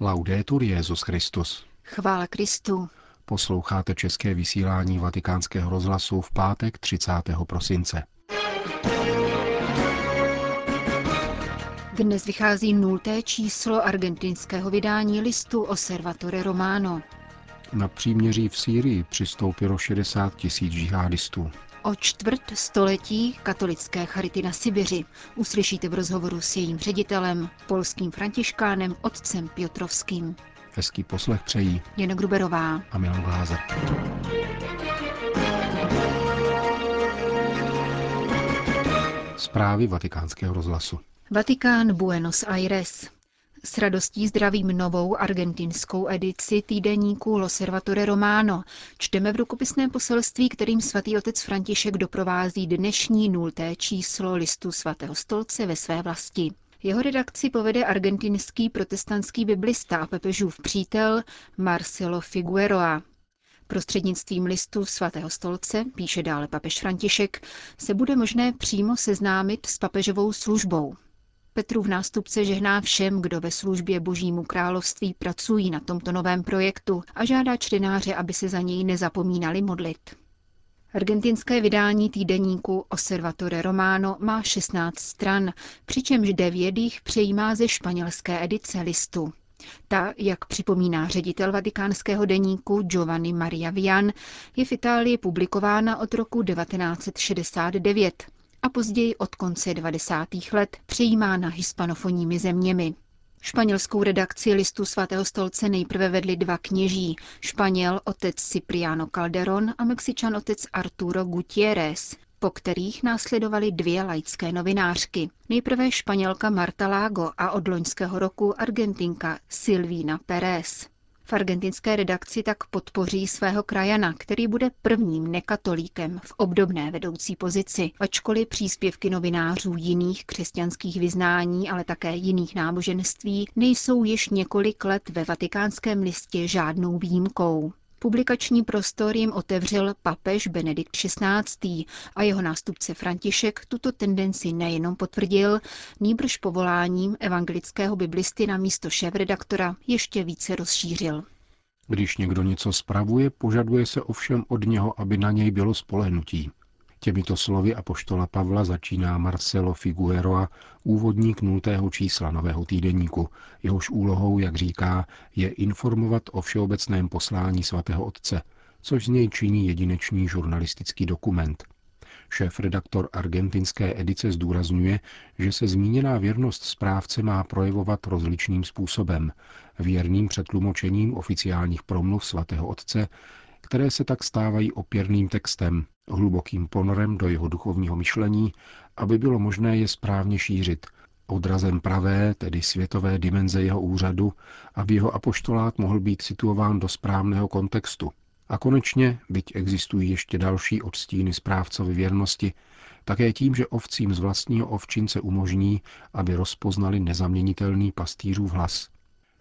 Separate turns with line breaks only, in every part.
Laudetur Jezus Christus.
Chvála Kristu.
Posloucháte české vysílání Vatikánského rozhlasu v pátek 30. prosince.
Dnes vychází nulté číslo argentinského vydání listu Osservatore Romano.
Na příměří v Sýrii přistoupilo 60 tisíc džihadistů.
O čtvrt století katolické charity na Sibiři uslyšíte v rozhovoru s jejím ředitelem, polským františkánem otcem Piotrovským.
Hezký poslech přejí
Jana Gruberová
a Milan Glázer. Zprávy vatikánského rozhlasu.
Vatikán Buenos Aires. S radostí zdravím novou argentinskou edici týdeníku Loservatore Romano. Čteme v rukopisném poselství, kterým svatý otec František doprovází dnešní nulté číslo listu svatého stolce ve své vlasti. Jeho redakci povede argentinský protestantský biblista a pepežův přítel Marcelo Figueroa. Prostřednictvím listu svatého stolce, píše dále papež František, se bude možné přímo seznámit s papežovou službou. Petrův nástupce žehná všem, kdo ve službě Božímu království pracují na tomto novém projektu a žádá čtenáře, aby se za něj nezapomínali modlit. Argentinské vydání týdeníku Observatore Romano má 16 stran, přičemž devět jich přejímá ze španělské edice listu. Ta, jak připomíná ředitel vatikánského deníku Giovanni Maria Vian, je v Itálii publikována od roku 1969 a později od konce 90. let přejímána hispanofonními zeměmi. Španělskou redakci listu svatého stolce nejprve vedli dva kněží, Španěl otec Cipriano Calderón a Mexičan otec Arturo Gutiérrez, po kterých následovaly dvě laické novinářky. Nejprve španělka Marta Lago a od loňského roku argentinka Silvína Pérez. V argentinské redakci tak podpoří svého krajana, který bude prvním nekatolíkem v obdobné vedoucí pozici, ačkoliv příspěvky novinářů jiných křesťanských vyznání, ale také jiných náboženství nejsou již několik let ve vatikánském listě žádnou výjimkou. Publikační prostor jim otevřel papež Benedikt XVI. a jeho nástupce František tuto tendenci nejenom potvrdil, nýbrž povoláním evangelického biblisty na místo šéf-redaktora ještě více rozšířil.
Když někdo něco spravuje, požaduje se ovšem od něho, aby na něj bylo spolehnutí. Těmito slovy apoštola Pavla začíná Marcelo Figueroa, úvodník nultého čísla nového týdeníku. Jehož úlohou, jak říká, je informovat o všeobecném poslání svatého otce, což z něj činí jedinečný žurnalistický dokument. Šéf-redaktor argentinské edice zdůrazňuje, že se zmíněná věrnost správce má projevovat rozličným způsobem. Věrným přetlumočením oficiálních promluv svatého otce, které se tak stávají opěrným textem, hlubokým ponorem do jeho duchovního myšlení, aby bylo možné je správně šířit, odrazem pravé, tedy světové dimenze jeho úřadu, aby jeho apoštolát mohl být situován do správného kontextu. A konečně, byť existují ještě další odstíny správcovy věrnosti, také tím, že ovcím z vlastního ovčince umožní, aby rozpoznali nezaměnitelný pastýřův hlas.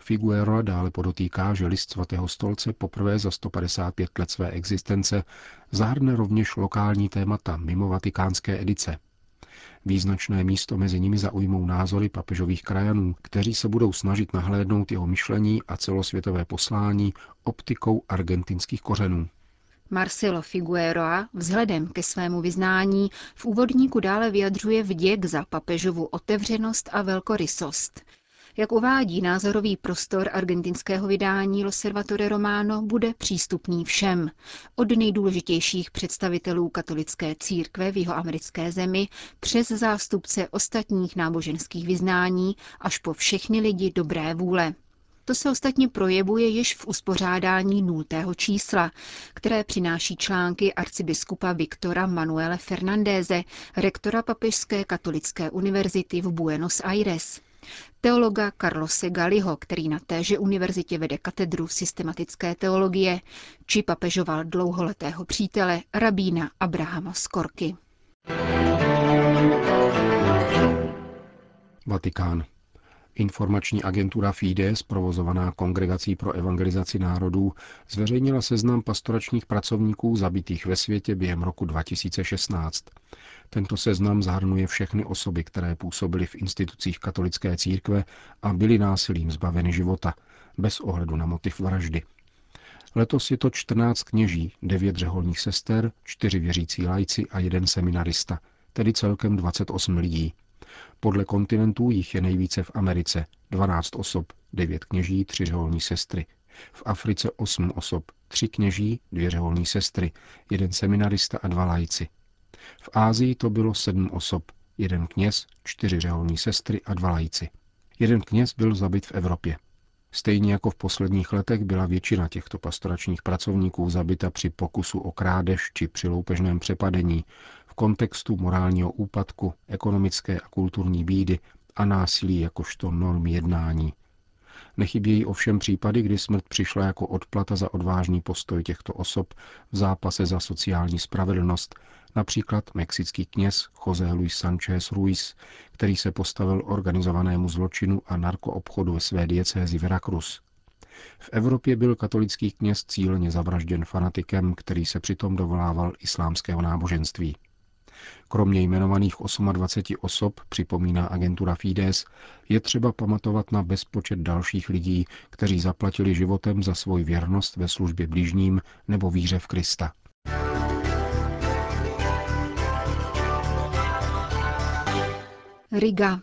Figueroa dále podotýká, že list svatého stolce poprvé za 155 let své existence zahrne rovněž lokální témata mimo vatikánské edice. Význačné místo mezi nimi zaujmou názory papežových krajanů, kteří se budou snažit nahlédnout jeho myšlení a celosvětové poslání optikou argentinských kořenů.
Marcelo Figueroa vzhledem ke svému vyznání v úvodníku dále vyjadřuje vděk za papežovu otevřenost a velkorysost. Jak uvádí názorový prostor argentinského vydání Loservatore Romano, bude přístupný všem. Od nejdůležitějších představitelů katolické církve v jeho americké zemi přes zástupce ostatních náboženských vyznání až po všechny lidi dobré vůle. To se ostatně projevuje již v uspořádání nultého čísla, které přináší články arcibiskupa Viktora Manuele Fernandéze, rektora Papežské katolické univerzity v Buenos Aires teologa Carlose Galiho, který na téže univerzitě vede katedru systematické teologie, či papežoval dlouholetého přítele rabína Abrahama Skorky.
Vatikán. Informační agentura Fides, provozovaná Kongregací pro evangelizaci národů, zveřejnila seznam pastoračních pracovníků zabitých ve světě během roku 2016. Tento seznam zahrnuje všechny osoby, které působily v institucích katolické církve a byly násilím zbaveny života, bez ohledu na motiv vraždy. Letos je to 14 kněží, 9 řeholních sester, 4 věřící lajci a jeden seminarista, tedy celkem 28 lidí. Podle kontinentů jich je nejvíce v Americe, 12 osob, 9 kněží, 3 řeholní sestry. V Africe 8 osob, 3 kněží, 2 řeholní sestry, jeden seminarista a dva lajci. V Ázii to bylo 7 osob, jeden kněz, 4 řeholní sestry a dva lajci. Jeden kněz byl zabit v Evropě. Stejně jako v posledních letech byla většina těchto pastoračních pracovníků zabita při pokusu o krádež či při loupežném přepadení kontextu morálního úpadku, ekonomické a kulturní bídy a násilí jakožto normy jednání. Nechybějí ovšem případy, kdy smrt přišla jako odplata za odvážný postoj těchto osob v zápase za sociální spravedlnost, například mexický kněz José Luis Sanchez Ruiz, který se postavil organizovanému zločinu a narkoobchodu ve své diecézi Veracruz. V Evropě byl katolický kněz cíleně zavražděn fanatikem, který se přitom dovolával islámského náboženství. Kromě jmenovaných 28 osob, připomíná agentura Fides, je třeba pamatovat na bezpočet dalších lidí, kteří zaplatili životem za svou věrnost ve službě blížním nebo víře v Krista.
Riga.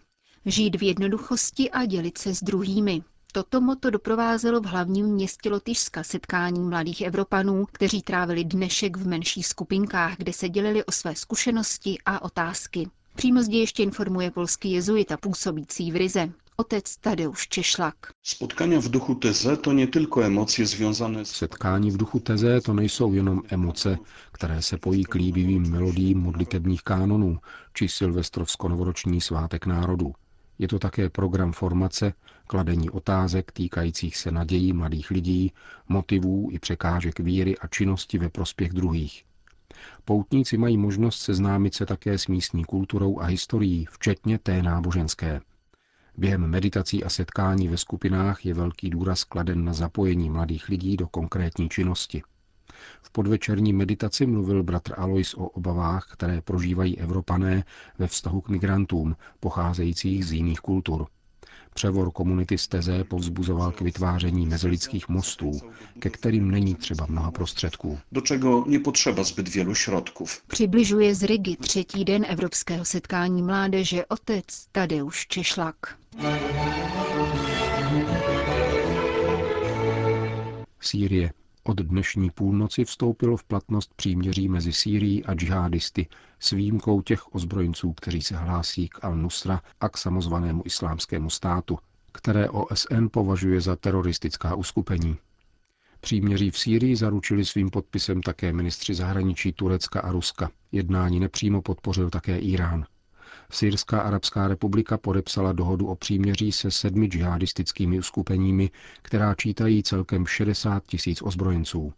Žít v jednoduchosti a dělit se s druhými. Toto moto doprovázelo v hlavním městě Lotyšska setkání mladých Evropanů, kteří trávili dnešek v menších skupinkách, kde se dělili o své zkušenosti a otázky. Přímo zde ještě informuje polský jezuita působící v Rize, otec Tadeusz Češlak.
Spotkania v duchu teze to nie tylko emocje związane
s... Setkání v duchu teze to nejsou jenom emoce, které se pojí k líbivým melodím modlitebních kánonů či silvestrovsko-novoroční svátek národů. Je to také program formace, kladení otázek týkajících se nadějí mladých lidí, motivů i překážek víry a činnosti ve prospěch druhých. Poutníci mají možnost seznámit se také s místní kulturou a historií, včetně té náboženské. Během meditací a setkání ve skupinách je velký důraz kladen na zapojení mladých lidí do konkrétní činnosti. V podvečerní meditaci mluvil bratr Alois o obavách, které prožívají Evropané ve vztahu k migrantům, pocházejících z jiných kultur. Převor komunity z Teze povzbuzoval k vytváření mezilidských mostů, ke kterým není třeba mnoha prostředků.
Do čeho nepotřeba zbyt vělu środků.
Přibližuje z Rigi třetí den Evropského setkání mládeže otec Tadeusz Češlak.
Sýrie. Od dnešní půlnoci vstoupilo v platnost příměří mezi Sýrií a džihadisty s výjimkou těch ozbrojenců, kteří se hlásí k Al-Nusra a k samozvanému islámskému státu, které OSN považuje za teroristická uskupení. Příměří v Sýrii zaručili svým podpisem také ministři zahraničí Turecka a Ruska. Jednání nepřímo podpořil také Irán. Syrská arabská republika podepsala dohodu o příměří se sedmi džihadistickými uskupeními, která čítají celkem 60 tisíc ozbrojenců.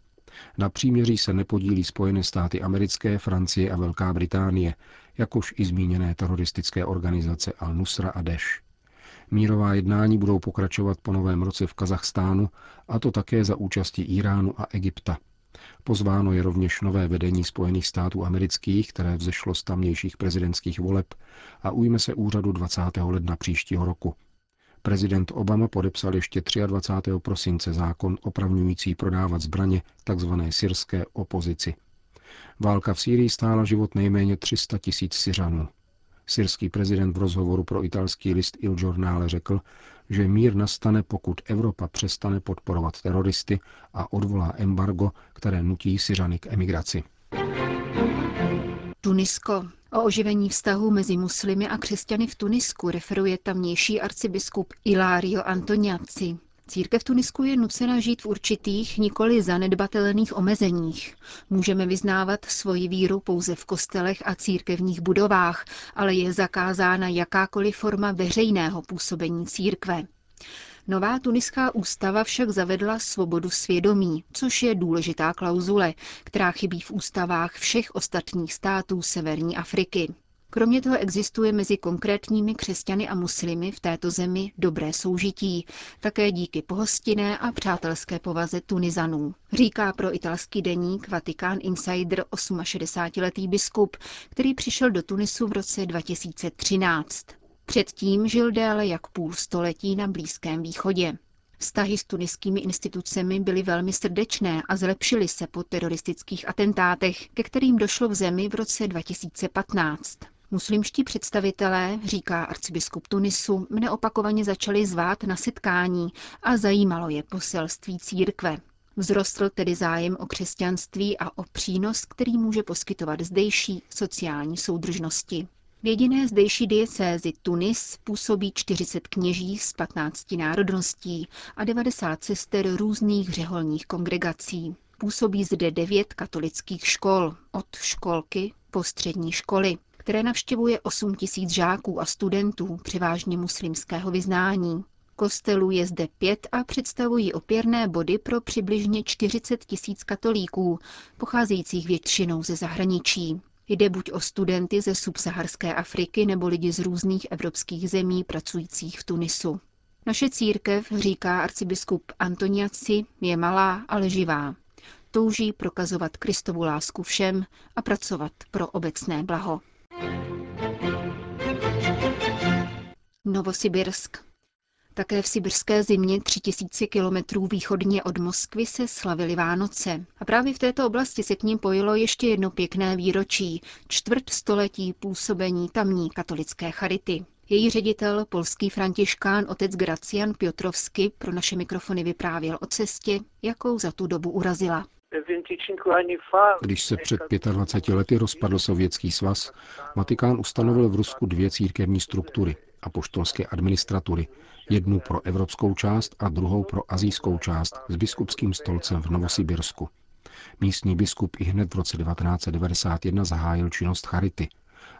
Na příměří se nepodílí Spojené státy americké, Francie a Velká Británie, jakož i zmíněné teroristické organizace Al-Nusra a Daesh. Mírová jednání budou pokračovat po novém roce v Kazachstánu, a to také za účasti Iránu a Egypta. Pozváno je rovněž nové vedení Spojených států amerických, které vzešlo z tamnějších prezidentských voleb a ujme se úřadu 20. ledna příštího roku. Prezident Obama podepsal ještě 23. prosince zákon opravňující prodávat zbraně tzv. syrské opozici. Válka v Sýrii stála život nejméně 300 tisíc Syřanů. Syrský prezident v rozhovoru pro italský list Il Giornale řekl, že mír nastane, pokud Evropa přestane podporovat teroristy a odvolá embargo, které nutí Syřany k emigraci.
Tunisko. O oživení vztahu mezi muslimy a křesťany v Tunisku referuje tamnější arcibiskup Ilario Antoniaci. Církev Tunisku je nucena žít v určitých, nikoli zanedbatelných omezeních. Můžeme vyznávat svoji víru pouze v kostelech a církevních budovách, ale je zakázána jakákoliv forma veřejného působení církve. Nová tuniská ústava však zavedla svobodu svědomí, což je důležitá klauzule, která chybí v ústavách všech ostatních států Severní Afriky. Kromě toho existuje mezi konkrétními křesťany a muslimy v této zemi dobré soužití, také díky pohostinné a přátelské povaze Tunizanů, říká pro italský deník Vatikán Insider 68-letý biskup, který přišel do Tunisu v roce 2013. Předtím žil déle jak půl století na Blízkém východě. Vztahy s tuniskými institucemi byly velmi srdečné a zlepšily se po teroristických atentátech, ke kterým došlo v zemi v roce 2015. Muslimští představitelé, říká arcibiskup Tunisu, mne opakovaně začali zvát na setkání a zajímalo je poselství církve. Vzrostl tedy zájem o křesťanství a o přínos, který může poskytovat zdejší sociální soudržnosti. V jediné zdejší diecézi Tunis působí 40 kněží z 15 národností a 90 sester různých řeholních kongregací. Působí zde devět katolických škol, od školky po střední školy, které navštěvuje 8 tisíc žáků a studentů, převážně muslimského vyznání. Kostelů je zde pět a představují opěrné body pro přibližně 40 tisíc katolíků, pocházejících většinou ze zahraničí. Jde buď o studenty ze subsaharské Afriky nebo lidi z různých evropských zemí pracujících v Tunisu. Naše církev, říká arcibiskup Antoniaci, je malá, ale živá. Touží prokazovat Kristovu lásku všem a pracovat pro obecné blaho. Novosibirsk. Také v sibirské zimě 3000 kilometrů východně od Moskvy se slavily Vánoce. A právě v této oblasti se k ním pojilo ještě jedno pěkné výročí, čtvrt století působení tamní katolické charity. Její ředitel, polský františkán otec Gracian Piotrovsky, pro naše mikrofony vyprávěl o cestě, jakou za tu dobu urazila.
Když se před 25 lety rozpadl Sovětský svaz, Vatikán ustanovil v Rusku dvě církevní struktury, apoštolské administratury, jednu pro evropskou část a druhou pro azijskou část s biskupským stolcem v Novosibirsku. Místní biskup i hned v roce 1991 zahájil činnost Charity.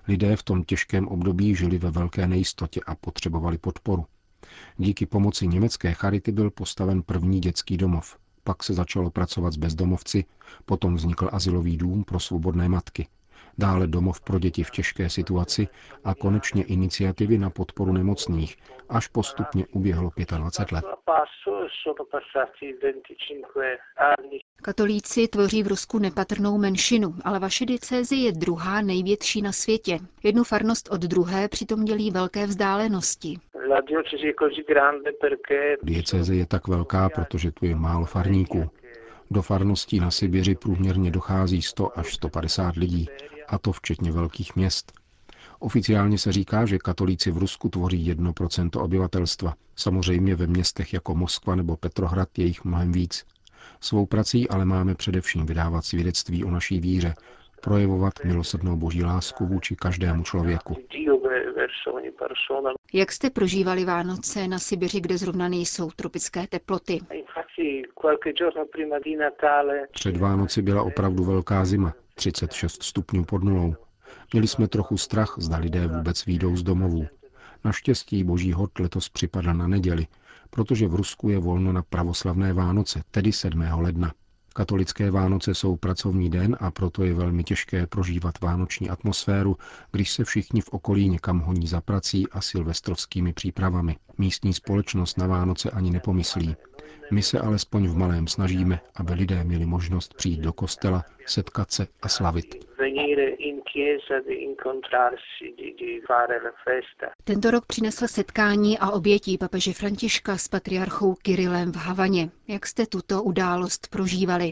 Lidé v tom těžkém období žili ve velké nejistotě a potřebovali podporu. Díky pomoci německé Charity byl postaven první dětský domov. Pak se začalo pracovat s bezdomovci, potom vznikl asilový dům pro svobodné matky dále domov pro děti v těžké situaci a konečně iniciativy na podporu nemocných, až postupně uběhlo 25 let.
Katolíci tvoří v Rusku nepatrnou menšinu, ale vaše diecézy je druhá největší na světě. Jednu farnost od druhé přitom dělí velké vzdálenosti.
Diecéze je tak velká, protože tu je málo farníků. Do farností na Sibiři průměrně dochází 100 až 150 lidí a to včetně velkých měst. Oficiálně se říká, že katolíci v Rusku tvoří 1% obyvatelstva. Samozřejmě ve městech jako Moskva nebo Petrohrad je jich mnohem víc. Svou prací ale máme především vydávat svědectví o naší víře, projevovat milosrdnou boží lásku vůči každému člověku.
Jak jste prožívali Vánoce na Sibiři, kde zrovna nejsou tropické teploty?
Před Vánoci byla opravdu velká zima, 36 stupňů pod nulou. Měli jsme trochu strach, zda lidé vůbec výjdou z domovů. Naštěstí boží hod letos připadá na neděli, protože v Rusku je volno na pravoslavné Vánoce, tedy 7. ledna. Katolické Vánoce jsou pracovní den a proto je velmi těžké prožívat vánoční atmosféru, když se všichni v okolí někam honí za prací a silvestrovskými přípravami. Místní společnost na Vánoce ani nepomyslí. My se alespoň v malém snažíme, aby lidé měli možnost přijít do kostela, setkat se a slavit.
Tento rok přinesl setkání a obětí papeže Františka s patriarchou Kirilem v Havaně. Jak jste tuto událost prožívali?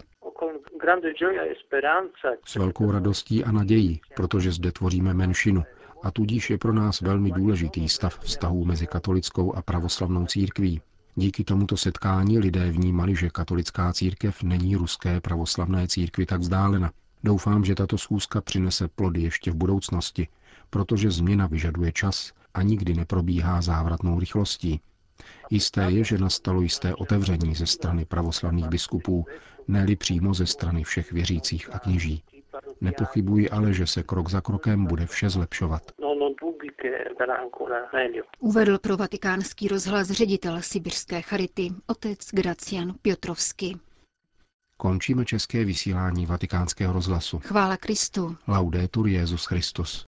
S velkou radostí a nadějí, protože zde tvoříme menšinu a tudíž je pro nás velmi důležitý stav vztahů mezi katolickou a pravoslavnou církví. Díky tomuto setkání lidé vnímali, že katolická církev není ruské pravoslavné církvi tak vzdálena. Doufám, že tato schůzka přinese plody ještě v budoucnosti, protože změna vyžaduje čas a nikdy neprobíhá závratnou rychlostí. Jisté je, že nastalo jisté otevření ze strany pravoslavných biskupů, ne přímo ze strany všech věřících a kněží. Nepochybuji ale, že se krok za krokem bude vše zlepšovat.
Uvedl pro vatikánský rozhlas ředitel sibirské charity, otec Gracian Piotrovsky.
Končíme české vysílání vatikánského rozhlasu.
Chvála Kristu.
Laudetur Jezus Christus.